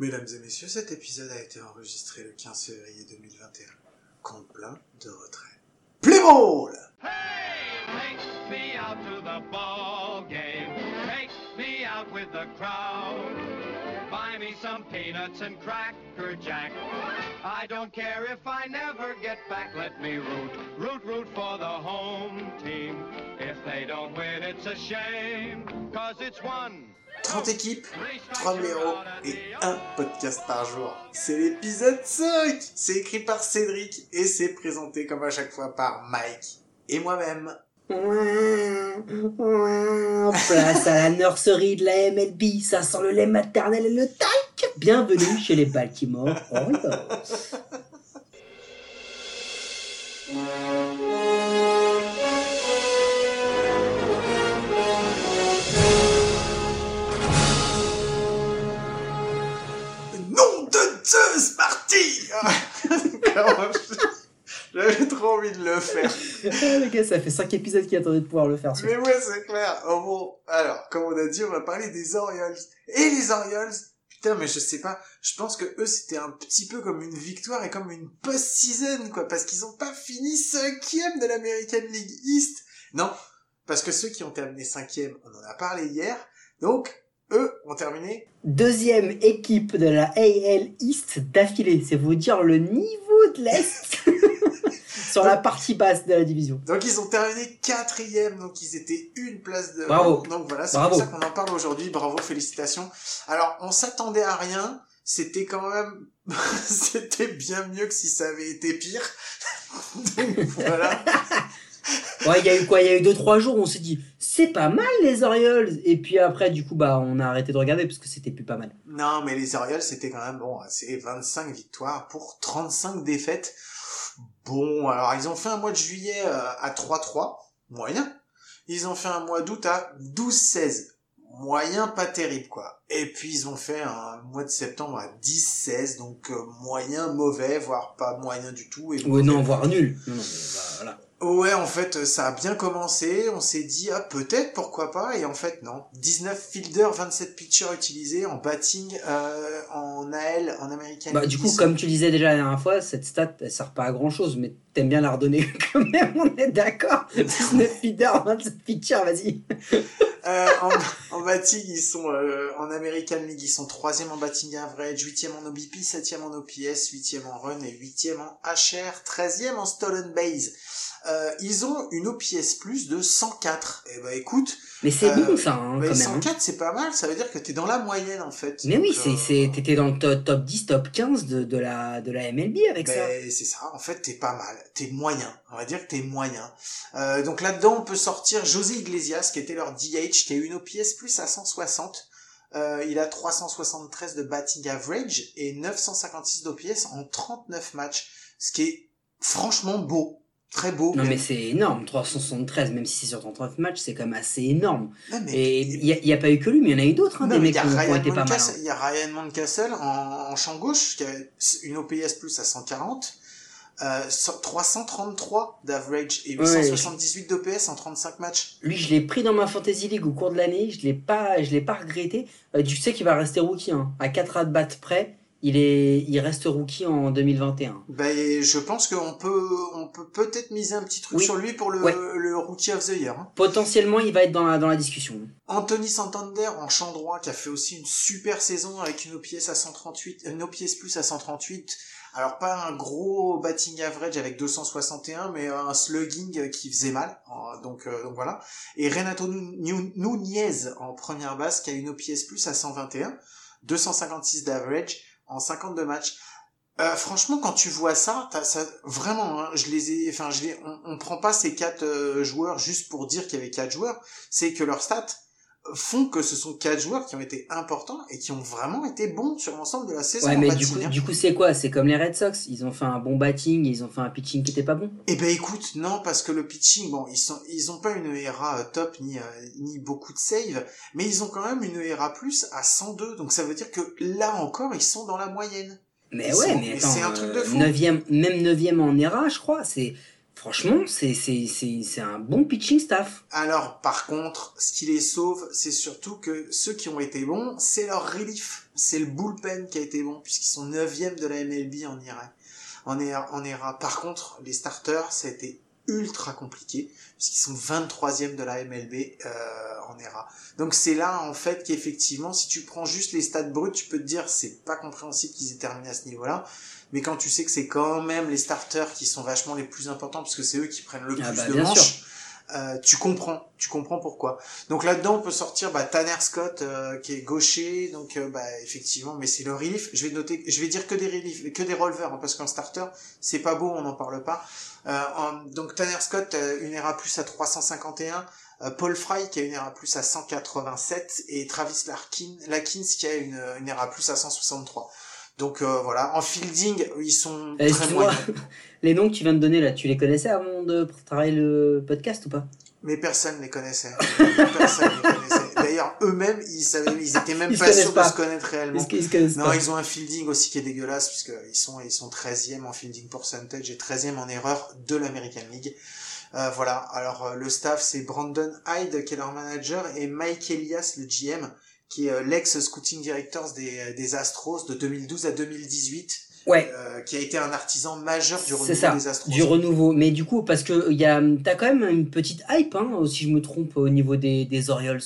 Mesdames et messieurs, cet épisode a été enregistré le 15 février 2021. Compte plein de retrait. Play ball Hey, take me out to the ball game. Take me out with the crowd. Buy me some peanuts and cracker jack. I don't care if I never get back. Let me root, root, root for the home team. If they don't win, it's a shame. Cause it's one. 30 équipes, 3 numéros et un podcast par jour. C'est l'épisode 5 C'est écrit par Cédric et c'est présenté comme à chaque fois par Mike et moi-même. Place à la nurserie de la MLB, ça sent le lait maternel et le talc. Bienvenue chez les Baltimore Orioles. Comment je- J'avais trop envie de le faire. Ah, les gars, ça fait 5 épisodes qui attendaient de pouvoir le faire. ce Mais ouais, c'est clair. Oh bon, alors, comme on a dit, on va parler des Orioles. Et les Orioles, putain, mais je sais pas, je pense que eux, c'était un petit peu comme une victoire et comme une post-season, quoi, parce qu'ils ont pas fini cinquième de l'American League East. Non, parce que ceux qui ont terminé cinquième, on en a parlé hier, donc, eux ont terminé Deuxième équipe de la AL East d'affilée. C'est vous dire le niveau de l'Est sur la partie basse de la division. Donc ils ont terminé quatrième, donc ils étaient une place de... Bravo. Donc voilà, c'est pour ça qu'on en parle aujourd'hui. Bravo, félicitations. Alors on s'attendait à rien. C'était quand même, c'était bien mieux que si ça avait été pire. Donc voilà. Ouais, il y a eu quoi? Il y a eu 2-3 jours où on s'est dit, c'est pas mal les Orioles. Et puis après, du coup, bah, on a arrêté de regarder parce que c'était plus pas mal. Non, mais les Orioles, c'était quand même bon. C'est 25 victoires pour 35 défaites. Bon, alors ils ont fait un mois de juillet euh, à 3-3, moyen. Ils ont fait un mois d'août à 12-16, moyen pas terrible quoi. Et puis ils ont fait un mois de septembre à 10-16, donc euh, moyen mauvais, voire pas moyen du tout. Et Ouais, non, voire nul. Non, non, bah, voilà. Ouais, en fait, ça a bien commencé. On s'est dit, ah, peut-être, pourquoi pas. Et en fait, non. 19 fielders, 27 pitchers utilisés en batting, euh, en AL, en American Bah, du coup, comme tu disais déjà la dernière fois, cette stat, elle sert pas à grand chose, mais t'aimes bien la redonner quand même, on est d'accord. 19 feeders, 27 pitchers, vas-y. Euh, en, en batting, ils sont euh, en American League, ils sont troisième en batting average, huitième en OBP, septième en OPS, huitième en run et huitième en HR, treizième en stolen base. Euh, ils ont une OPS plus de 104. Et bah écoute, Mais c'est Euh, bon ça, hein, bah, quand même. hein. 104 c'est pas mal, ça veut dire que t'es dans la moyenne en fait. Mais oui, Donc, c'est, euh, c'est, t'étais dans le top, top 10, top 15 de, de, la, de la MLB avec ça. Ben, c'est ça, en fait, t'es pas mal. T'es moyen. On va dire que t'es moyen. Euh, donc là-dedans, on peut sortir José Iglesias, qui était leur DH, qui a une OPS plus à 160. Euh, il a 373 de batting average et 956 d'OPS en 39 matchs. Ce qui est franchement beau. Très beau. Non même. mais c'est énorme, 373, même si c'est sur 39 matchs, c'est quand même assez énorme. Non, mais- Et il y, a- pas eu que lui, mais il y en a eu d'autres, hein, des mecs qui ont, été pas mal. Hein. Il y a Ryan Mountcastle en, en champ gauche, qui a une OPS plus à 140, euh, 333 d'average et Ouais, 878 d'OPS en 35 matchs. Lui, je l'ai pris dans ma fantasy league au cours de l'année, je l'ai pas, je l'ai pas regretté. Euh, tu sais qu'il va rester rookie, hein. à 4 at bat près, il est, il reste rookie en 2021. Ben, je pense qu'on peut, on peut peut-être miser un petit truc Oui. sur lui pour le, Ouais. le Rookie of the Year. hein. Potentiellement, il va être dans la, dans la discussion. Anthony Santander en champ droit qui a fait aussi une super saison avec une OPS à 138, une OPS plus à 138. Alors pas un gros batting average avec 261, mais un slugging qui faisait mal. Euh, Donc, euh, donc voilà. Et Renato Nu- Nunez en première base qui a une OPS plus à 121, 256 d'average en 52 matchs. Euh, franchement, quand tu vois ça, ça vraiment, hein, je les ai, enfin, je les, on, on prend pas ces quatre euh, joueurs juste pour dire qu'il y avait quatre joueurs. C'est que leurs stats font que ce sont quatre joueurs qui ont été importants et qui ont vraiment été bons sur l'ensemble de la saison. Ouais, mais du coup, du coup, c'est quoi? C'est comme les Red Sox, ils ont fait un bon batting, ils ont fait un pitching qui était pas bon. Eh ben écoute, non parce que le pitching, bon, ils sont, ils ont pas une ERA euh, top ni euh, ni beaucoup de save, mais ils ont quand même une ERA plus à 102, donc ça veut dire que là encore ils sont dans la moyenne. Mais Ils ouais, sont- mais attends, c'est un truc de euh, fou. neuvième, même 9 en ERA, je crois, c'est, franchement, c'est, un bon pitching staff. Alors par contre, ce qui les sauve, c'est surtout que ceux qui ont été bons, c'est leur relief. c'est le bullpen qui a été bon, puisqu'ils sont 9 de la MLB en IRA. En en. Par contre, les starters, ça a été ultra compliqué, puisqu'ils sont 23e de la MLB euh, en ERA. Donc c'est là, en fait, qu'effectivement, si tu prends juste les stats bruts, tu peux te dire, c'est pas compréhensible qu'ils aient terminé à ce niveau-là. Mais quand tu sais que c'est quand même les starters qui sont vachement les plus importants, parce que c'est eux qui prennent le Ah plus bah, de manches, euh, tu comprends, tu comprends pourquoi. Donc là-dedans, on peut sortir bah, Tanner Scott euh, qui est gaucher, donc euh, bah effectivement, mais c'est le relief. Je vais noter, je vais dire que des reliefs, que des releveurs, hein, parce qu'un starter, c'est pas beau, on n'en parle pas. Euh, en- donc Tanner Scott, euh, une ERA plus à 351. euh, Paul Fry qui a une ERA plus à 187 et Travis Larkin, Lakins qui a une, une ERA plus à 163. Donc euh, voilà, en fielding, ils sont Eh, très moyens. les noms que tu viens de donner là, tu les connaissais avant de travailler le podcast ou pas? Mais personne les connaissait. Personne les connaissait. D'ailleurs, eux-mêmes, ils savaient, ils étaient même Ils pas sûrs pas. de se connaître réellement. Connaissent Non, pas? ils ont un fielding aussi qui est dégueulasse puisqu'ils sont, ils sont 13e en fielding percentage et 13e en erreur de l'American League. Euh, voilà. Alors, euh, le staff, c'est Brandon Hyde qui est leur manager et Mike Elias, le GM, qui est euh, l'ex-scouting directors des, des Astros de 2012 à 2018, Ouais, euh, qui a été un artisan majeur du renouveau ça, des Astros. du renouveau. Mais du coup, parce que y a, t'as quand même une petite hype, hein, si je me trompe, au niveau des, des Orioles.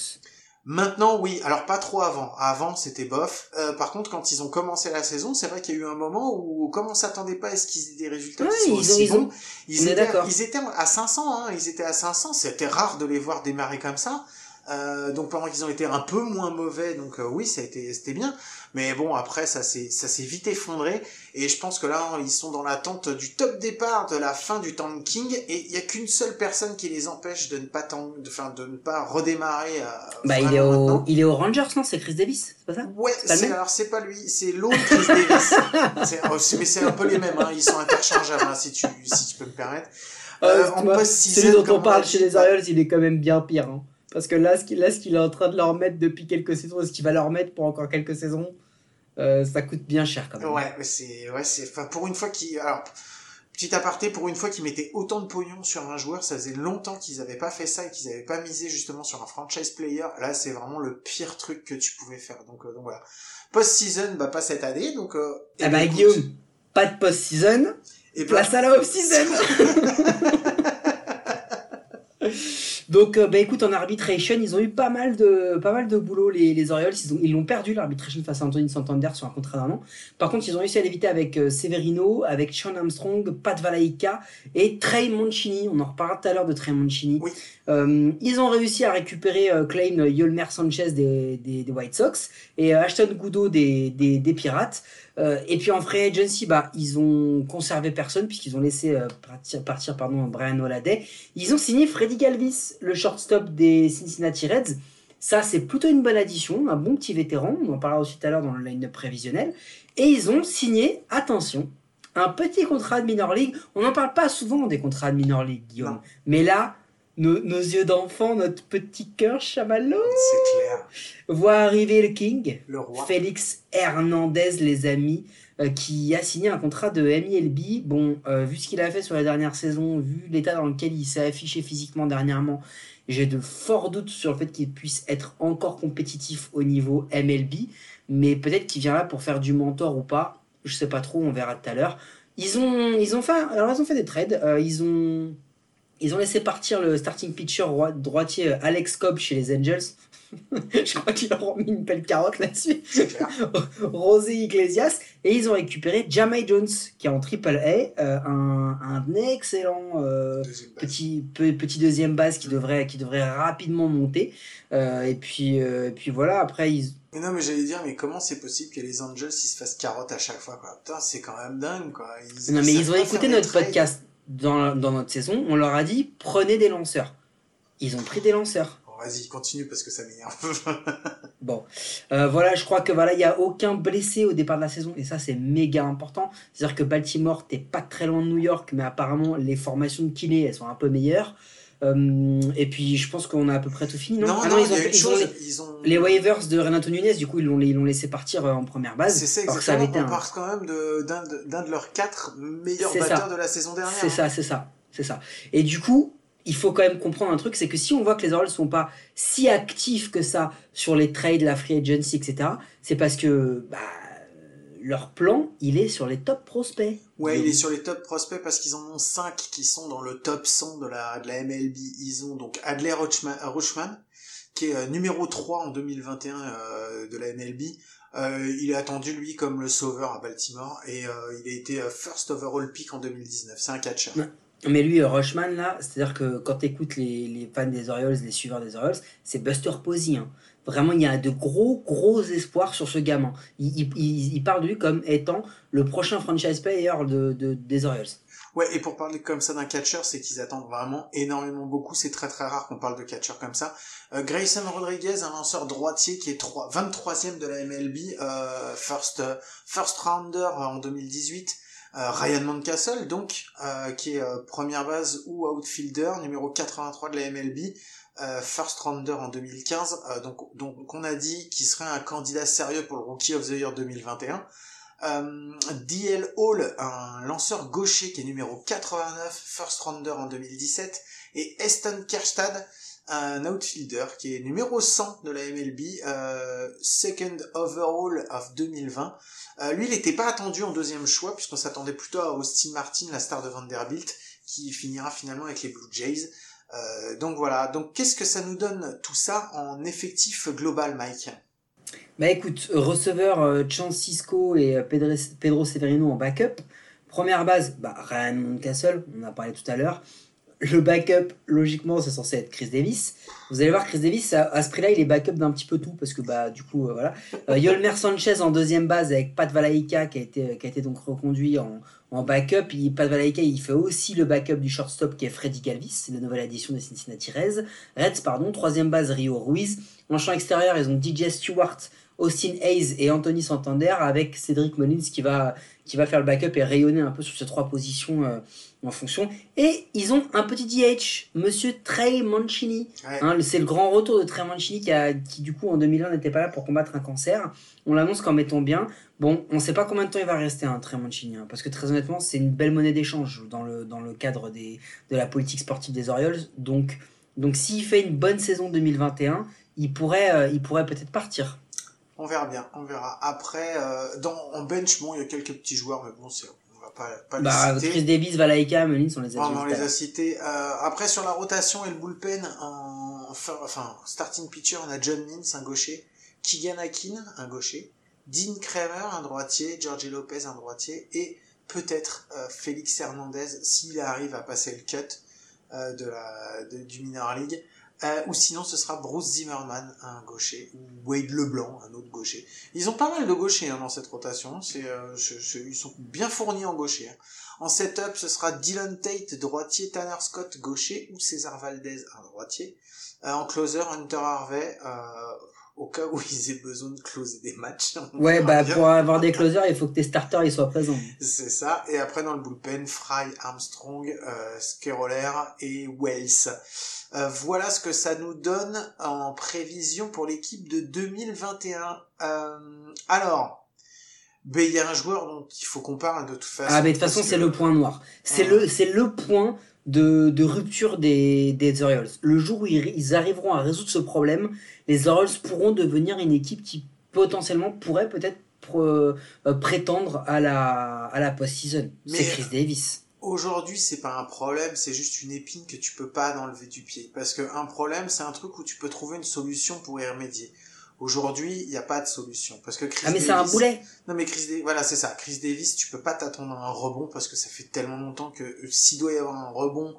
Maintenant, oui. Alors pas trop avant. Avant, c'était bof. Euh, par contre, quand ils ont commencé la saison, c'est vrai qu'il y a eu un moment où, comme on s'attendait pas à ce qu'ils aient des résultats Ouais, qui soient ils aussi ont- bons, ils on étaient, ils étaient à 500. Hein, ils étaient à 500. C'était rare de les voir démarrer comme ça. Euh, donc pendant qu'ils ont été un peu moins mauvais, donc euh, oui, ça a été, c'était bien. Mais bon, après, ça s'est, ça s'est vite effondré. Et je pense que là, ils sont dans l'attente du top départ, de la fin du tanking. Et il y a qu'une seule personne qui les empêche de ne pas tank, de, enfin, de ne pas redémarrer. euh, Bah, il est, au, maintenant. il est aux Rangers, non C'est Chris Davis, c'est pas ça? Ouais, c'est, alors c'est pas lui, c'est l'autre Chris Davis. C'est- oh, c'est- mais c'est un peu les mêmes, hein, ils sont interchangeables, hein, si tu, si tu peux me permettre. Euh, en post-season, celui dont on parle chez les Orioles, il est quand même bien pire. hein. Parce que là, ce qu'il qu'il est en train de leur mettre depuis quelques saisons, et ce qu'il va leur mettre pour encore quelques saisons, euh, ça coûte bien cher quand même. Ouais, mais c'est, ouais, c'est, enfin, pour une fois qu'ils, alors, petit aparté, pour une fois qu'ils mettaient autant de pognon sur un joueur, ça faisait longtemps qu'ils avaient pas fait ça et qu'ils avaient pas misé justement sur un franchise player. Là, c'est vraiment le pire truc que tu pouvais faire. Donc, euh, donc voilà. Post-season, bah, pas cette année, donc, euh, Eh eh ben, écoute, Guillaume, pas de post-season, eh ben, place à la off-season Donc, euh, bah, écoute, en arbitration, ils ont eu pas mal de, pas mal de boulot, les, les Orioles. Ils ont, ils l'ont perdu, l'arbitration face à Anthony Santander sur un contrat d'un an. Par contre, ils ont réussi à l'éviter avec euh, Severino, avec Sean Armstrong, Pat Valaika et Trey Mancini. On en reparlera tout à l'heure de Trey Mancini. Oui. Euh, ils ont réussi à récupérer euh, Klein Yolmer Sanchez des, des, des White Sox et euh, Ashton Goudo des, des, des Pirates. Et puis en free agency, bah, ils ont conservé personne puisqu'ils ont laissé partir, partir pardon, Brian Holaday. Ils ont signé Freddy Galvis, le shortstop des Cincinnati Reds. Ça, c'est plutôt une bonne addition, un bon petit vétéran. On en parlera aussi tout à l'heure dans le line-up prévisionnel. Et ils ont signé, attention, un petit contrat de minor league. On n'en parle pas souvent des contrats de minor league, Guillaume. Non. Mais là, nos, nos yeux d'enfant, notre petit cœur chamallow, c'est clair. voit arriver le King. Le roi. Félix Hernandez, les amis, euh, qui a signé un contrat de MILB. Bon, euh, vu ce qu'il a fait sur la dernière saison, vu l'état dans lequel il s'est affiché physiquement dernièrement, j'ai de forts doutes sur le fait qu'il puisse être encore compétitif au niveau MLB. Mais peut-être qu'il vient là pour faire du mentor ou pas. Je sais pas trop, on verra tout à l'heure. Ils ont, ils ont fait, alors ils ont fait des trades. euh, ils ont, ils ont laissé partir le starting pitcher roi- droitier Alex Cobb chez les Angels. Je crois qu'ils leur ont mis une belle carotte là-dessus. Rosé Iglesias. Et ils ont récupéré Jamai Jones, qui est en triple A, euh, un, un excellent euh, petit, pe- petit deuxième base qui devrait, qui devrait rapidement monter. Euh, et, puis, et puis voilà, après, ils, Mais non, mais j'allais dire, mais comment c'est possible que les Angels ils se fassent carotte à chaque fois, quoi? Putain, c'est quand même dingue, quoi. Ils, Non, mais ils ont écouté notre podcast dans, dans notre saison. On leur a dit prenez des lanceurs. Ils ont pris des lanceurs. Vas-y, continue parce que ça m'énerve. Bon, Euh, voilà, je crois que voilà, il y a aucun blessé au départ de la saison et ça c'est méga important. C'est-à-dire que Baltimore, t'es pas très loin de New York, mais apparemment les formations de kiné elles sont un peu meilleures. Euh, et puis je pense qu'on a à peu près tout fini, non? Non, Ah non, ils ont ils chose, ils ont... les waivers de Renato Nunez, du coup ils l'ont ils l'ont laissé partir euh, en première base. C'est ça que ça exactement, avait été on un- part quand même d'un de, leurs quatre meilleurs batteurs ça. de la saison dernière. C'est ça, c'est ça, c'est ça. Et du coup, il faut quand même comprendre un truc, c'est que si on voit que les Orioles sont pas si actifs que ça sur les trades, la free agency, etc., c'est parce que bah, leur plan, il est sur les top prospects. Ouais, il est sur les top prospects parce qu'ils en ont 5 qui sont dans le top 100 de la, de la MLB. Ils ont donc Adler Rochman, qui est euh, numéro 3 en 2021 euh, de la MLB. Euh, il est attendu lui comme le sauveur à Baltimore et euh, il a été euh, first overall pick en 2019. C'est un catcher. Ouais. Mais lui, Rushman, là, c'est-à-dire que quand tu écoutes les, les, fans des Orioles, les suiveurs des Orioles, c'est Buster Posey. Hein. Vraiment, il y a de gros, gros espoirs sur ce gamin. Il, il, il, parle de lui comme étant le prochain franchise player de, de, des Orioles. Ouais, et pour parler comme ça d'un catcher, c'est qu'ils attendent vraiment énormément beaucoup. C'est très très rare qu'on parle de catcher comme ça. Euh, Grayson Rodriguez, un lanceur droitier qui est 3, 23e de la MLB, euh, first, first rounder en 2018. Euh, Ryan Mountcastle, donc, euh, qui est euh, première base ou outfielder, numéro 83 de la MLB, first rounder en 2015. donc, donc, on a dit qu'il serait un candidat sérieux pour le Rookie of the Year 2021. Euh, DL Hall, un lanceur gaucher qui est numéro 89, first rounder en 2017, et Eston Kerstad, un outfielder qui est numéro 100 de la MLB, euh, second overall of 2020. Euh, lui, il n'était pas attendu en deuxième choix, puisqu'on s'attendait plutôt à Austin Martin, la star de Vanderbilt, qui finira finalement avec les Blue Jays. Euh, donc voilà, donc qu'est-ce que ça nous donne tout ça en effectif global, Mike? Bah écoute, receveur euh, Chance Cisco et Pedro, Severino en backup. Première base, bah, Ryan Mountcastle, on en a parlé tout à l'heure. Le backup, logiquement, c'est censé être Chris Davis. Vous allez voir, Chris Davis, à, ce prix-là, il est backup d'un petit peu tout, parce que, bah, du coup, euh, voilà. Euh, Yolmer Sanchez en deuxième base avec Pat Valaika, qui a été, qui a été donc reconduit en, en backup. Il, Pat Valaika, il fait aussi le backup du shortstop qui est Freddy Galvis, c'est la nouvelle édition des Cincinnati Reds. Reds, pardon. Troisième base, Rio Ruiz. En champ extérieur, ils ont DJ Stewart, Austin Hayes et Anthony Santander avec Cédric Mullins qui va, qui va faire le backup et rayonner un peu sur ces trois positions euh, en fonction. Et ils ont un petit DH, monsieur Trey Mancini. Ouais. Hein, c'est le grand retour de Trey Mancini qui, a, qui du coup en 2001 n'était pas là pour combattre un cancer. On l'annonce qu'en mettant bien. Bon, on ne sait pas combien de temps il va rester, un hein, Trey Mancini, hein, parce que très honnêtement, c'est une belle monnaie d'échange dans le, dans le cadre des, de la politique sportive des Orioles. Donc, donc s'il fait une bonne saison 2021, il pourrait, euh, il pourrait peut-être partir. On verra bien, on verra. Après, euh, dans, en bench, bon, il y a quelques petits joueurs, mais bon, c'est, pas, pas bah, les citer. Chris Davis, Valaika, Mullins, on les a on les a cités. Euh, après, sur la rotation et le bullpen, en, enfin, starting pitcher, on a John Means, un gaucher, Keegan Akin, un gaucher, Dean Kramer, un droitier, George Lopez, un droitier, et peut-être euh, Félix Hernandez, s'il arrive à passer le cut euh, de la, de- du minor league. Euh, ou sinon, ce sera Bruce Zimmerman, un gaucher, ou Wade Leblanc, un autre gaucher. Ils ont pas mal de gauchers hein, dans cette rotation. C'est, euh, ils sont bien fournis en gaucher. hein. En setup, ce sera Dylan Tate, droitier, Tanner Scott, gaucher, ou César Valdez, un droitier. Euh, en closer, Hunter Harvey, au cas où ils aient besoin de closer des matchs. Ouais, bah, bien. pour avoir des closers, il faut que tes starters ils soient présents. C'est ça. Et après, dans le bullpen, Fry, Armstrong, euh, Skeroler et Wells. Euh, voilà ce que ça nous donne en prévision pour l'équipe de 2021. Euh, alors, ben, il y a un joueur dont il faut qu'on parle de toute façon. Ah, mais de toute façon, que- c'est le point noir. C'est Ouais. le, c'est le point de, de rupture des, des Orioles. Le jour où ils, ils arriveront à résoudre ce problème, les Orioles pourront devenir une équipe qui potentiellement pourrait peut-être pr- euh, prétendre à la, à la post-season. C'est Chris Davis. Aujourd'hui, c'est pas un problème, c'est juste une épine que tu peux pas enlever du pied. Parce que un problème, c'est un truc où tu peux trouver une solution pour y remédier. Aujourd'hui, il n'y a pas de solution. Parce que Chris Ah, mais c'est un Davis- boulet. Non mais Chris Davis, voilà c'est ça. Chris Davis, tu peux pas t'attendre à un rebond parce que ça fait tellement longtemps que euh, s'il doit y avoir un rebond,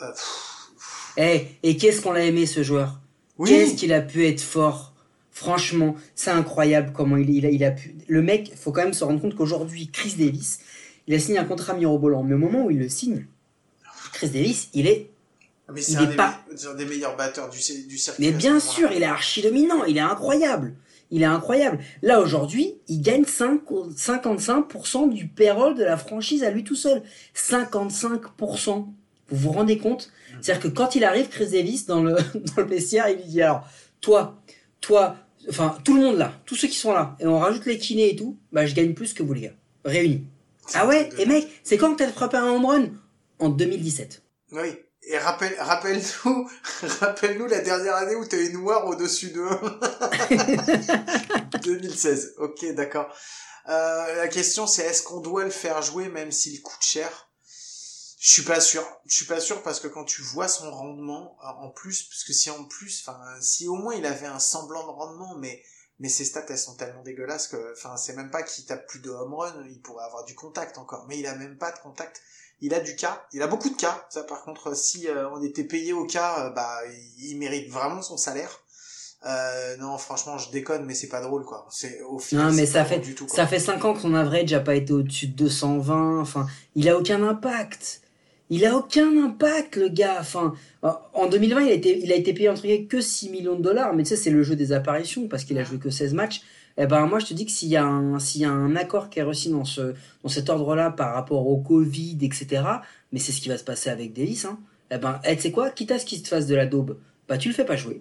euh, pff, Eh, et qu'est-ce qu'on l'a aimé ce joueur? Oui, Qu'est-ce qu'il a pu être fort? Franchement, c'est incroyable comment il, il, a, il a pu. Le mec, faut quand même se rendre compte qu'aujourd'hui, Chris Davis, il a signé un contrat mirobolant. Mais au moment où il le signe, Chris Davis, il est. mais il c'est un pas- un des meilleurs batteurs du, cir- du circuit. Mais bien sûr, il est archi dominant. Il est incroyable. Il est incroyable. Là, aujourd'hui, il gagne 5 55% du payroll de la franchise à lui tout seul. 55%. Vous vous rendez compte? C'est-à-dire que quand il arrive, Chris Davis, dans le, dans le vestiaire, il lui dit alors, toi, toi, enfin, tout le monde là, tous ceux qui sont là, et on rajoute les kinés et tout, bah, je gagne plus que vous, les gars. Réunis. Ah ouais? Et mec, c'est quand que t'as frappé un home run? En 2017. Oui. Et rappelle, rappelle-nous, rappelle-nous la dernière année où t'as eu noir au-dessus de 2016. Ok, d'accord. Euh, la question c'est est-ce qu'on doit le faire jouer même s'il coûte cher? Je suis pas sûr. Je suis pas sûr parce que quand tu vois son rendement en plus, parce que si en plus, enfin, si au moins il avait un semblant de rendement, mais mais ses stats elles sont tellement dégueulasses que, enfin, c'est même pas qu'il tape plus de home run, il pourrait avoir du contact encore, mais il a même pas de contact. Il a du cas, il a beaucoup de cas. Ça, par contre, si euh, on était payé au cas, euh, bah, il, mérite vraiment son salaire. Euh, non, franchement, je déconne, mais c'est pas drôle, quoi. C'est au final. Non, mais ça fait, du tout, quoi. ça fait 5 ans que son average n'a pas été au-dessus de 220. Enfin, il a aucun impact. Il a aucun impact, le gars. Enfin, en 2020, il a été, il a été payé entre guillemets que 6 millions de dollars. Mais tu sais, c'est le jeu des apparitions parce qu'il a joué que 16 matchs. Eh ben, moi, je te dis que s'il y a un, s'il y a un accord qui est réussi dans ce, dans cet ordre-là par rapport au Covid, etc., mais c'est ce qui va se passer avec Davis, hein. Eh ben, eh, tu sais quoi? Quitte à ce qu'il te fasse de la daube, bah, tu le fais pas jouer.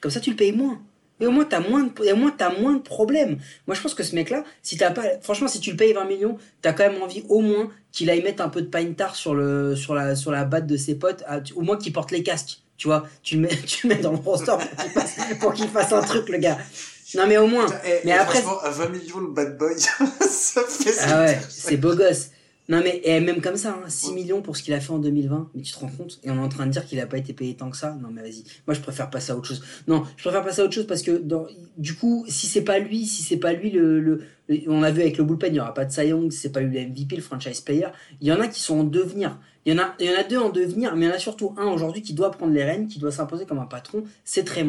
Comme ça, tu le payes moins. Et au moins, t'as moins de, au moins, t'as moins de problèmes. Moi, je pense que ce mec-là, si t'as pas, franchement, si tu le payes 20 millions, t'as quand même envie, au moins, qu'il aille mettre un peu de paint tar sur le, sur la, sur la batte de ses potes, à- au moins qu'il porte les casques. Tu vois, tu le mets, tu le mets dans le roster pour qu'il fasse, pour qu'il fasse un truc, le gars. Non, mais au moins. Eh, mais eh, après- à 20 millions le bad boy, ça fait Ah ouais, c'est beau gosse. Non mais et même comme ça, hein, 6 millions pour ce qu'il a fait en 2020, mais tu te rends compte? Et on est en train de dire qu'il a pas été payé tant que ça Non mais vas-y, moi je préfère passer à autre chose. Non, je préfère passer à autre chose parce que dans, du coup, si c'est pas lui, si c'est pas lui le, le, on a vu avec le bullpen, il y aura pas de Cy Young, si c'est pas lui le MVP, le franchise player. Il y en a qui sont en devenir. Il y en a, il y en a deux en devenir, mais il y en a surtout un aujourd'hui qui doit prendre les rênes, qui doit s'imposer comme un patron. C'est Trey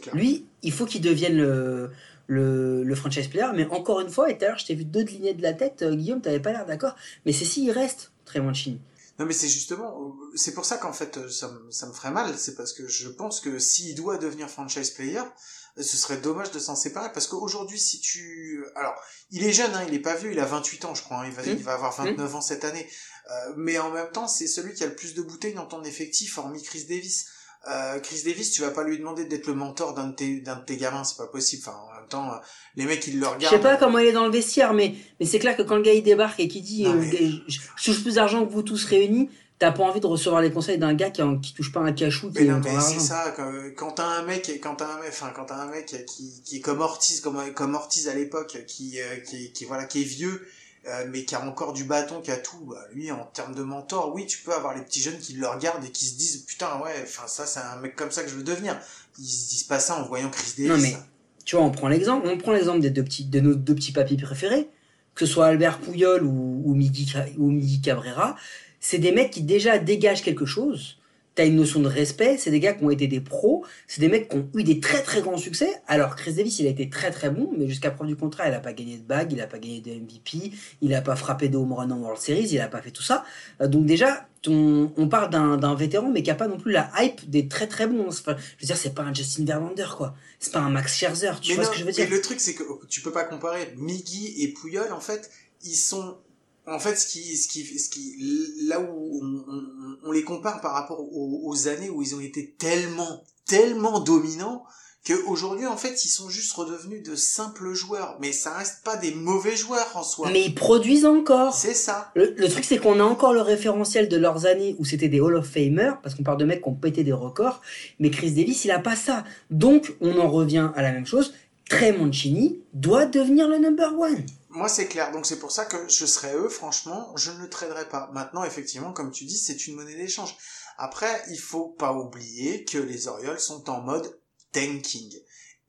clair. Lui, il faut qu'il devienne le, le, le franchise player. Mais encore une fois, et tout à l'heure, je t'ai vu deux lignées de la tête, euh, Guillaume, t'avais pas l'air d'accord. Mais c'est s'il reste, Trey Mancini. Non mais c'est justement, euh, c'est pour ça qu'en fait euh, ça me, ça me ferait mal, c'est parce que je pense que s'il doit devenir franchise player, ce serait dommage de s'en séparer parce qu'aujourd'hui si tu... Alors, il est jeune, hein, il est pas vieux, il a 28 ans je crois, hein, il, va, Mm. il va avoir 29 ans cette année, Euh, mais en même temps c'est celui qui a le plus de bouteilles dans ton effectif hormis Chris Davis. Euh, Chris Davis, tu vas pas lui demander d'être le mentor d'un de tes, d'un de tes gamins, c'est pas possible. Enfin, en même temps, euh, les mecs ils le Je regardent. sais pas comment il est dans le vestiaire, mais, mais c'est clair que quand le gars il débarque et qu'il dit Non, euh, mais- je, je touche plus d'argent que vous tous réunis, t'as pas envie de recevoir les conseils d'un gars qui, qui touche pas un cachou qui Mais non, c'est ça, quand, quand t'as un mec, quand t'as un mec, enfin, quand t'as un mec qui, qui est comme Ortiz, comme, comme Ortiz à l'époque, qui, euh, qui, qui, voilà, qui est vieux, euh, mais qui a encore du bâton, qui a tout, bah, lui, en termes de mentor, oui, tu peux avoir les petits jeunes qui le regardent et qui se disent, putain, ouais, enfin, ça, c'est un mec comme ça que je veux devenir. Ils se disent pas ça en voyant Chris Davis. Non, mais- Tu vois, on prend l'exemple, on prend l'exemple des deux petits, de nos deux petits papis préférés, que ce soit Albert Pouyol ou, ou Ca- ou Miggy Cabrera, c'est des mecs qui déjà dégagent quelque chose. T'as une notion de respect, c'est des gars qui ont été des pros, c'est des mecs qui ont eu des très très grands succès. Alors Chris Davis, il a été très très bon, mais jusqu'à preuve du contraire, il a pas gagné de bague, il a pas gagné de MVP, il a pas frappé de home run en World Series, il a pas fait tout ça. Euh, donc déjà, ton- on parle d'un vétéran, mais qui a pas non plus la hype des très très bons. Enfin, je veux dire, c'est pas un Justin Verlander, quoi. C'est pas un Max Scherzer, tu mais vois non, ce que je veux mais dire le truc, c'est que tu peux pas comparer Miggy et Pouyol, en fait, ils sont, en fait, ce qui, ce qui, ce qui, là où on, on- on les compare par rapport aux, aux années où ils ont été tellement, tellement dominants, qu'aujourd'hui, en fait, ils sont juste redevenus de simples joueurs. Mais ça reste pas des mauvais joueurs en soi. Mais ils produisent encore. C'est ça. Le, le truc, c'est qu'on a encore le référentiel de leurs années où c'était des Hall of Famers, parce qu'on parle de mecs qui ont pété des records, mais Chris Davis, il a pas ça. Donc, on en revient à la même chose. Trey doit devenir le number one. Moi, c'est clair. Donc, c'est pour ça que je serais eux, franchement, je ne le traderais pas. Maintenant, effectivement, comme tu dis, c'est une monnaie d'échange. Après, il faut pas oublier que les Orioles sont en mode tanking.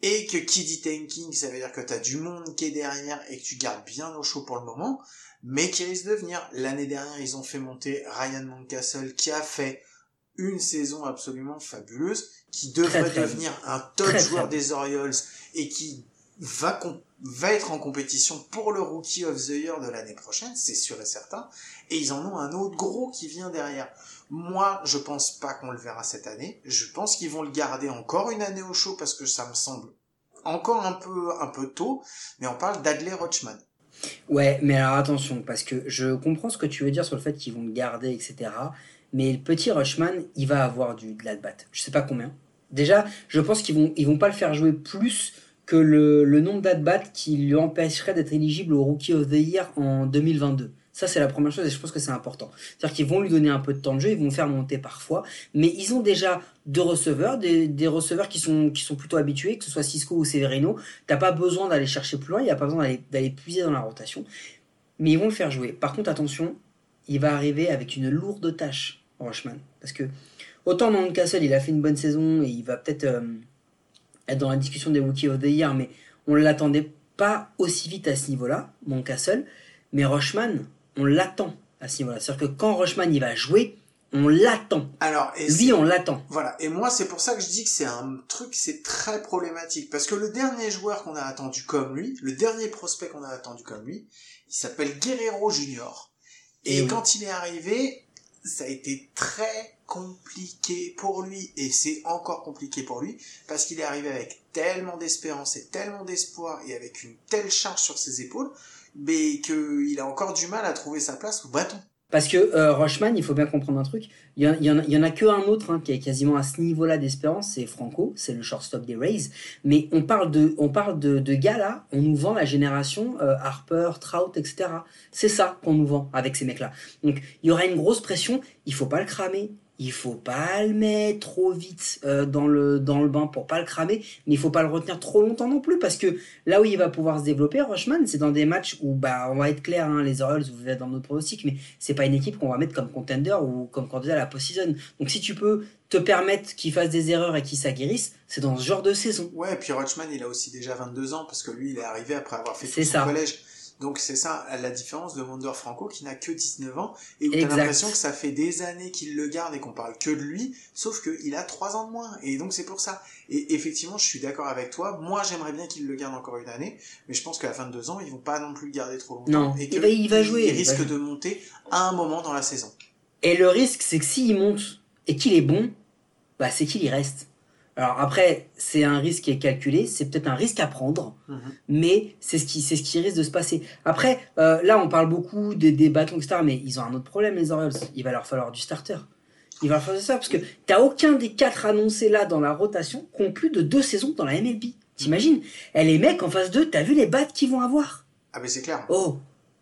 Et que qui dit tanking, ça veut dire que tu as du monde qui est derrière et que tu gardes bien au chaud pour le moment, mais qui risque de venir. L'année dernière, ils ont fait monter Ryan Mountcastle, qui a fait une saison absolument fabuleuse, qui devrait Très, très devenir un top Très, joueur des Orioles et qui va, va être en compétition pour le Rookie of the Year de l'année prochaine, c'est sûr et certain. Et ils en ont un autre gros qui vient derrière. Moi, je pense pas qu'on le verra cette année. Je pense qu'ils vont le garder encore une année au chaud parce que ça me semble encore un peu, un peu tôt. Mais on parle d'Adley Rochman. Ouais, mais alors attention, parce que je comprends ce que tu veux dire sur le fait qu'ils vont le garder, etc. Mais le petit Rushman, il va avoir du, de la batte. Je sais pas combien. Déjà, je pense qu'ils vont, ils vont pas le faire jouer plus que le, nombre d'at-bats qui lui empêcherait d'être éligible au Rookie of the Year en 2022. Ça, c'est la première chose et je pense que c'est important. C'est-à-dire qu'ils vont lui donner un peu de temps de jeu, ils vont le faire monter parfois, mais ils ont déjà deux receveurs, des, receveurs qui sont, qui sont plutôt habitués, que ce soit Cisco ou Severino. T'as pas besoin d'aller chercher plus loin, il n'y a pas besoin d'aller puiser dans la rotation, mais ils vont le faire jouer. Par contre, attention, il va arriver avec une lourde tâche, Rochman, parce que autant Mount Castle, il a fait une bonne saison et il va peut-être euh, être dans la discussion des Rookie of the Year, mais on l'attendait pas aussi vite à ce niveau-là, Mount Castle, mais Rochman, on l'attend à ce niveau-là. C'est-à-dire que quand Rochman il va jouer, on l'attend. Alors, et Lui, on l'attend. Voilà, et moi c'est pour ça que je dis que c'est un truc, c'est très problématique, parce que le dernier joueur qu'on a attendu comme lui, le dernier prospect qu'on a attendu comme lui, il s'appelle Guerrero Junior. Et Et oui. quand il est arrivé, ça a été très compliqué pour lui, et c'est encore compliqué pour lui, parce qu'il est arrivé avec tellement d'espérance et tellement d'espoir, et avec une telle charge sur ses épaules, mais qu'il a encore du mal à trouver sa place au bâton. Parce que euh, il faut bien comprendre un truc. Il y, en- en a que un autre hein, qui est quasiment à ce niveau-là d'espérance, c'est Franco, c'est le shortstop des Rays. Mais on parle de, on parle de, de gars là, on nous vend la génération euh, Harper, Trout, etc. C'est ça qu'on nous vend avec ces mecs-là. Donc il y aura une grosse pression. Il faut pas le cramer. Il faut pas le mettre trop vite euh, dans le dans le bain pour pas le cramer, mais il faut pas le retenir trop longtemps non plus parce que là où il va pouvoir se développer, Rochman, c'est dans des matchs où bah on va être clair, hein, les Orioles, vous êtes dans notre pronostic, mais c'est pas une équipe qu'on va mettre comme contender ou comme candidat à la post-season. Donc si tu peux te permettre qu'il fasse des erreurs et qu'il s'aguerrisse, c'est dans ce genre de saison. Ouais, et puis Rochman, il a aussi déjà 22 ans, parce que lui, il est arrivé après avoir fait tout son ça. collège. Donc c'est ça la différence de Wonder Franco qui n'a que 19 ans et où t'as l'impression que ça fait des années qu'il le garde et qu'on parle que de lui, sauf qu'il a 3 ans de moins et donc c'est pour ça. Et effectivement, je suis d'accord avec toi. Moi, j'aimerais bien qu'il le garde encore une année, mais je pense qu'à 22 ans, ils vont pas non plus le garder trop longtemps Non, et il que va- il va jouer, Il il va risque jouer. de monter à un moment dans la saison. Et le risque, c'est que s'il monte et qu'il est bon, bah c'est qu'il y reste. Alors après, c'est un risque qui est calculé, c'est peut-être un risque à prendre, Mhm. mais c'est ce qui c'est ce qui risque de se passer. Après, euh, là, on parle beaucoup des, des bâtons, etc., mais ils ont un autre problème, les Orioles. Il va leur falloir du starter. Il va leur falloir ça, parce que t'as aucun des quatre annoncés là dans la rotation qui ont plus de deux saisons dans la MLB. T'imagines? Et les mecs en face d'eux, t'as vu les battes qu'ils vont avoir? Ah mais c'est clair. Oh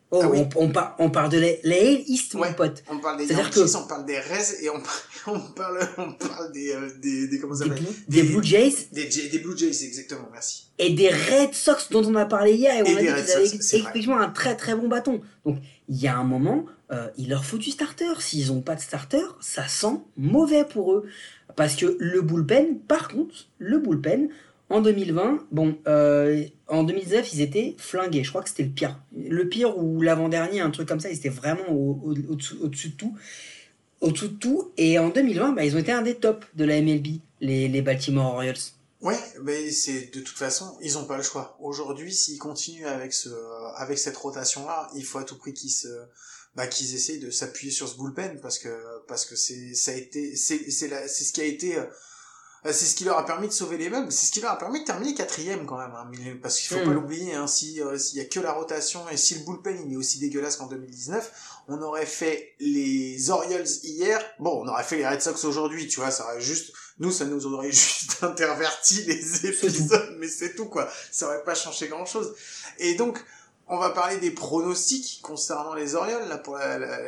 Oh, Ah oui. on, on, par- on parle de la la East, Ouais. mon pote. On parle des Yankees, que- on parle des Reds et on, on parle on parle des euh, des, des comment ça Des, Blue- des Blue Jays des, des Blue Jays exactement. Merci. et des Red Sox dont on a parlé hier et, Et on a des dit qu'ils avaient effectivement un très très bon bâton. Donc il y a un moment, euh, il leur faut du starter. S'ils n'ont pas de starter, ça sent mauvais pour eux. Parce que le bullpen, par contre, le bullpen, en 2020, bon, euh, en 2019, ils étaient flingués. Je crois que c'était le pire. Le pire ou l'avant-dernier, un truc comme ça, ils étaient vraiment au- au- au-dessus au-dessus de tout. Au-dessous de tout. Et en 2020, bah, ils ont été un des tops de la MLB, les, les Baltimore Orioles. Ouais, mais c'est de toute façon, ils ont pas le choix. Aujourd'hui, s'ils continuent avec ce avec cette rotation là, il faut à tout prix qu'ils se bah, qu'ils essayent de s'appuyer sur ce bullpen parce que parce que c'est ça a été c'est c'est c'est ce qui a été euh, c'est ce qui leur a permis de sauver les meubles, c'est ce qui leur a permis de terminer quatrième quand même, hein, parce qu'il faut pas l'oublier, hein, si euh, s'il y a que la rotation et si le bullpen il est aussi dégueulasse qu'en 2019, on aurait fait les Orioles hier, bon, on aurait fait les Red Sox aujourd'hui, tu vois, ça aurait juste, nous ça nous aurait juste interverti les épisodes, mais c'est tout quoi, ça aurait pas changé grand chose. Et donc, on va parler des pronostics concernant les Orioles là pour la, la,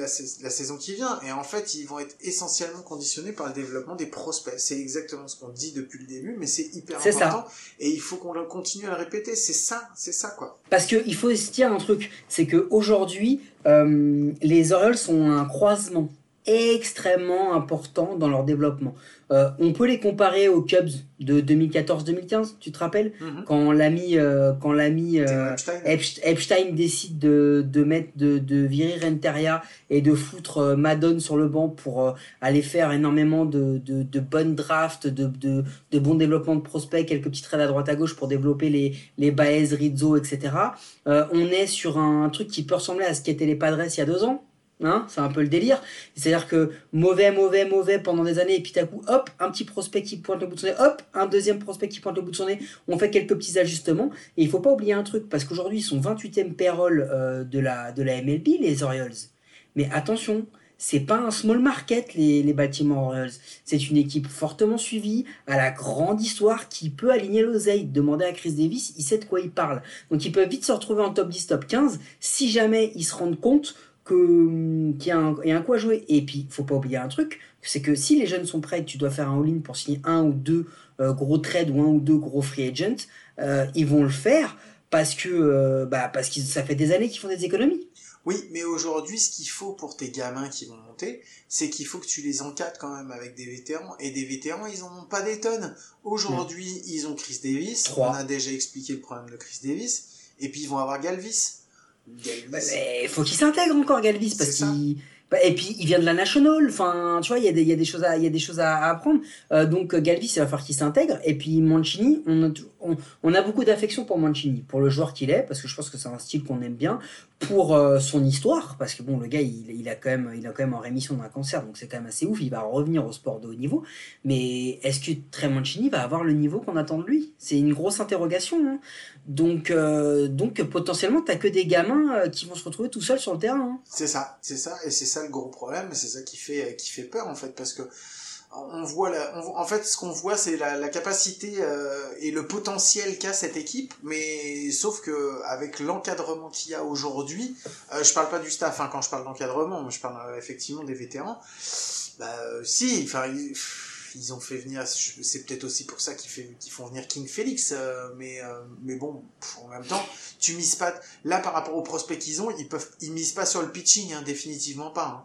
la, sais- la saison qui vient. Et en fait, ils vont être essentiellement conditionnés par le développement des prospects. C'est exactement ce qu'on dit depuis le début, mais c'est hyper ça. important. Et il faut qu'on continue à le répéter. C'est ça, c'est ça quoi. Parce qu'il faut se dire un truc, c'est que aujourd'hui, euh, les Orioles sont un croisement extrêmement important dans leur développement. Euh, on peut les comparer aux Cubs de 2014-2015, tu te rappelles Quand l'ami, euh, quand l'ami euh, Epstein. Epst- Epstein décide de, de mettre de, de virer Renteria et de foutre euh, Madone sur le banc pour euh, aller faire énormément de, de, de bonnes drafts, de, de, de bons développements de prospects, quelques petits trades à droite à gauche pour développer les, les Baez, Rizzo, etc. Euh, on est sur un truc qui peut ressembler à ce qu'étaient les Padres il y a deux ans. Hein, c'est un peu le délire. C'est-à-dire que mauvais, mauvais, mauvais pendant des années, et puis à coup, hop, un petit prospect qui pointe le bout de son nez, hop, un deuxième prospect qui pointe le bout de son nez. On fait quelques petits ajustements. Et il faut pas oublier un truc, parce qu'aujourd'hui, ils sont 28e payroll euh, de, la, de la MLB, les Orioles. Mais attention, c'est pas un small market, les, les Baltimore Orioles. C'est une équipe fortement suivie, à la grande histoire, qui peut aligner l'oseille. Demandez à Chris Davis, il sait de quoi il parle. Donc ils peuvent vite se retrouver en top 10, top 15, si jamais ils se rendent compte que qu'il y, a un, il y a un coup à jouer. Et puis, faut pas oublier un truc, c'est que si les jeunes sont prêts, tu dois faire un all-in pour signer un ou deux euh, gros trades ou un ou deux gros free agents, euh, ils vont le faire parce que euh, bah, parce que ça fait des années qu'ils font des économies. Oui, mais aujourd'hui, ce qu'il faut pour tes gamins qui vont monter, c'est qu'il faut que tu les encadres quand même avec des vétérans. Et des vétérans, ils en ont pas des tonnes. Aujourd'hui, ils ont Chris Davis. On a déjà expliqué le problème de Chris Davis. Et puis, ils vont avoir Galvis. Galvis. Bah, mais faut qu'il s'intègre encore Galvis parce qu'il bah, et puis il vient de la National enfin tu vois il y a des il y a des choses à il y a des choses à, apprendre. Euh, donc euh, Galvis il va falloir qu'il s'intègre. Et puis Mancini on a, on, on a beaucoup d'affection pour Mancini pour le joueur qu'il est parce que je pense que c'est un style qu'on aime bien pour euh, son histoire parce que bon le gars il, il a quand même il a quand en rémission d'un cancer donc c'est quand même assez ouf il va revenir au sport de haut niveau mais est-ce que Trey Mancini va avoir le niveau qu'on attend de lui? C'est une grosse interrogation hein. donc euh, donc potentiellement t'as que des gamins euh, qui vont se retrouver tout seuls sur le terrain hein. C'est ça, c'est ça, et c'est ça le gros problème, c'est ça qui fait qui fait peur en fait, parce que on voit la, on en fait ce qu'on voit c'est la, la capacité euh, et le potentiel qu'a cette équipe, mais sauf que avec l'encadrement qu'il y a aujourd'hui, euh, je parle pas du staff hein, quand je parle d'encadrement, je parle euh, effectivement des vétérans. Bah euh, si, enfin ils, ils ont fait venir, c'est peut-être aussi pour ça qu'ils font venir King Felix, euh, mais mais bon, en même temps, tu mises pas là par rapport aux prospects qu'ils ont, ils peuvent ils misent pas sur le pitching hein, définitivement pas. hein.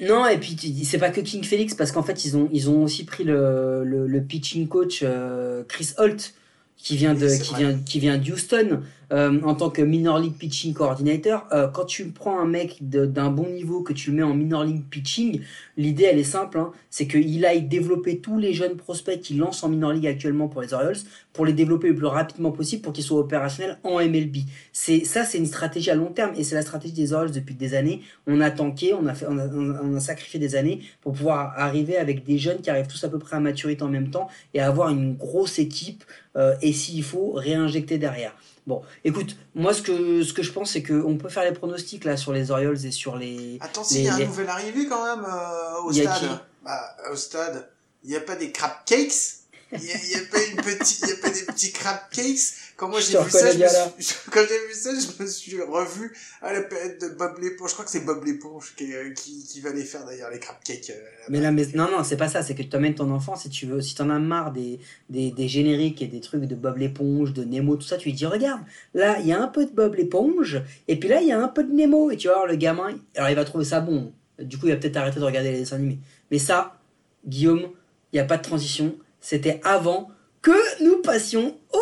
Non, et puis c'est pas que King Felix, parce qu'en fait, ils ont, ils ont aussi pris le, le, le pitching coach euh, Chris Holt, qui vient de Oui, qui vient qui vient d'Houston euh, en tant que minor league pitching coordinator. Euh, quand tu prends un mec d'un bon niveau que tu le mets en minor league pitching, l'idée elle est simple, hein, c'est qu'il aille développer tous les jeunes prospects qu'il lance en minor league actuellement pour les Orioles, pour les développer le plus rapidement possible pour qu'ils soient opérationnels en MLB. Ça, c'est une stratégie à long terme et c'est la stratégie des Orioles depuis des années. On a tanké, on a sacrifié des années pour pouvoir arriver avec des jeunes qui arrivent tous à peu près à maturité en même temps et avoir une grosse équipe euh, et s'il faut réinjecter derrière. Bon, écoute, moi ce que ce que je pense c'est que on peut faire les pronostics là sur les Orioles et sur les Attends, s'il y a un les- nouvel arrivé quand même euh, au stade. qui? Bah, au stade, il n'y a pas des crab cakes? Il n'y a, a pas une petite, il y a pas des petits crab cakes? Quand moi j'ai vu ça, je suis, quand j'ai vu ça, je me suis revu à la période de Bob l'éponge. Je crois que c'est Bob l'éponge qui, euh, qui, qui va les faire d'ailleurs les crab cakes. euh. Mais là, mais non, non, c'est pas ça. C'est que tu t'emmènes ton enfant si tu veux. Si t'en as marre des, des, des génériques et des trucs de Bob l'éponge, de Nemo, tout ça, tu lui dis regarde, là, il y a un peu de Bob l'éponge, et puis là, il y a un peu de Nemo. Et tu vas voir, le gamin, alors il va trouver ça bon. Du coup, il va peut-être arrêter de regarder les dessins animés. Mais ça, Guillaume, il n'y a pas de transition. C'était avant que nous passions au.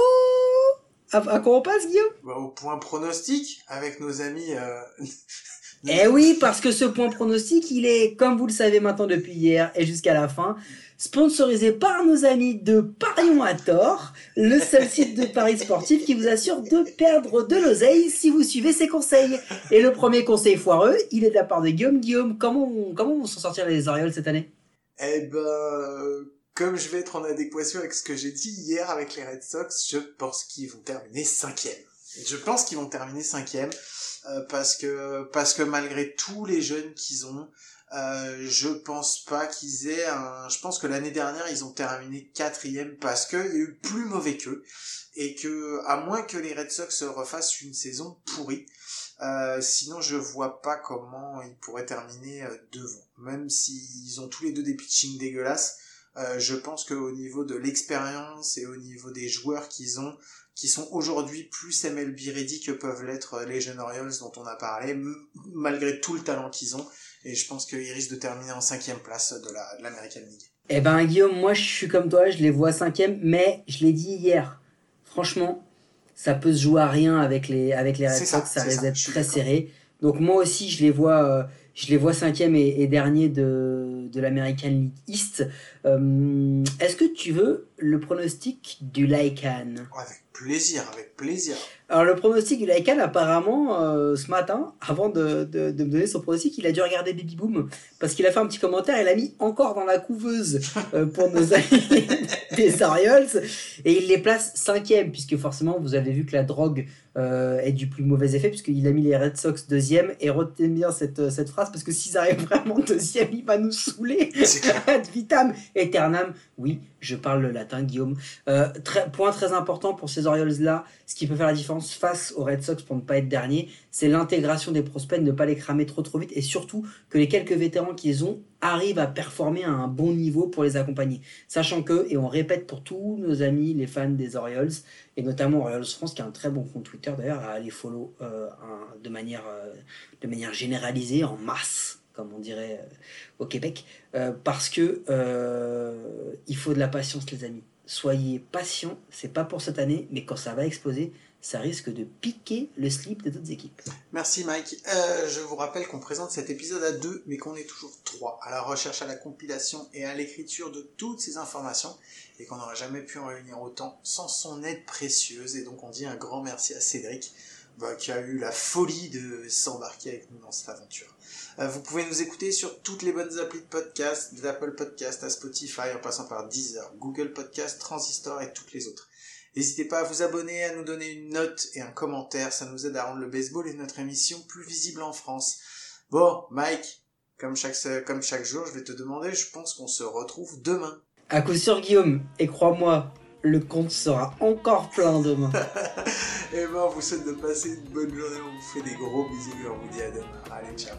À, à quoi on passe, Guillaume? Bah, au point pronostic avec nos amis. Euh... Eh oui, parce que ce point pronostic, il est, comme vous le savez maintenant depuis hier et jusqu'à la fin, sponsorisé par nos amis de Parions à tort, le seul site de paris sportif qui vous assure de perdre de l'oseille si vous suivez ses conseils. Et le premier conseil foireux, il est de la part de Guillaume. Guillaume, comment, on- comment vont s'en sortir les Orioles cette année? Eh ben, euh, comme je vais être en adéquation avec ce que j'ai dit hier avec les Red Sox, je pense qu'ils vont terminer cinquième. Je pense qu'ils vont terminer cinquième euh, parce que parce que malgré tous les jeunes qu'ils ont, euh, je pense pas qu'ils aient un. Je pense que l'année dernière ils ont terminé quatrième parce que il y a eu plus mauvais qu'eux et que à moins que les Red Sox refassent une saison pourrie, euh, sinon je vois pas comment ils pourraient terminer euh, devant. Même s'ils ont tous les deux des pitchings dégueulasses, euh, je pense qu'au niveau de l'expérience et au niveau des joueurs qu'ils ont, qui sont aujourd'hui plus MLB ready que peuvent l'être euh, les jeunes Orioles dont on a parlé, malgré tout le talent qu'ils ont. Et je pense qu'ils risquent de terminer en cinquième place de la de l'American League. Eh ben Guillaume, moi je suis comme toi, je les vois cinquième, mais je l'ai dit hier. Franchement, ça peut se jouer à rien avec les avec les Red ça, Sox, ça c'est risque ça, d'être très serré. Donc moi aussi je les vois, euh, je les vois cinquième et, dernier de de l'American League East. Euh, Est-ce que tu veux le pronostic du Lycan? Plaisir, avec plaisir. Alors le pronostic du Lycan, apparemment, euh, ce matin, avant de, de, de me donner son pronostic, il a dû regarder Baby Boom, parce qu'il a fait un petit commentaire, il l'a mis encore dans la couveuse euh, pour nos amis des Orioles, et il les place cinquième, puisque forcément, vous avez vu que la drogue euh, est du plus mauvais effet, puisqu'il a mis les Red Sox deuxième, et retenez bien cette, cette phrase, parce que s'ils arrivent vraiment deuxième, il va nous saouler. Ad vitam aeternam. Oui, je parle le latin, Guillaume. Euh, point très important pour ces Orioles-là, ce qui peut faire la différence face aux Red Sox pour ne pas être dernier, c'est l'intégration des prospects, ne pas les cramer trop trop vite, et surtout que les quelques vétérans qu'ils ont arrivent à performer à un bon niveau pour les accompagner. Sachant que, et on répète pour tous nos amis, les fans des Orioles, et notamment Orioles France, qui a un très bon compte Twitter d'ailleurs, à aller follow euh, euh, de manière généralisée, en masse, comme on dirait euh, au Québec, euh, parce que euh, il faut de la patience, les amis. Soyez patients, c'est pas pour cette année, mais quand ça va exploser, ça risque de piquer le slip des autres équipes. Merci Mike. Je vous rappelle qu'on présente cet épisode à deux, mais qu'on est toujours trois, à la recherche, à la compilation et à l'écriture de toutes ces informations, et qu'on n'aurait jamais pu en réunir autant sans son aide précieuse. Et donc on dit un grand merci à Cédric, bah, qui a eu la folie de s'embarquer avec nous dans cette aventure. Euh, vous pouvez nous écouter sur toutes les bonnes applis de podcast, d'Apple Podcast à Spotify, en passant par Deezer, Google Podcast, Transistor et toutes les autres. N'hésitez pas à vous abonner, à nous donner une note et un commentaire, ça nous aide à rendre le baseball et notre émission plus visible en France. Bon, Mike, comme chaque, comme chaque jour, je vais te demander, je pense qu'on se retrouve demain. À coup sûr, Guillaume, et crois-moi, le compte sera encore plein demain. et ben, on vous souhaite de passer une bonne journée, on vous fait des gros bisous et on vous dit à demain. Allez, ciao.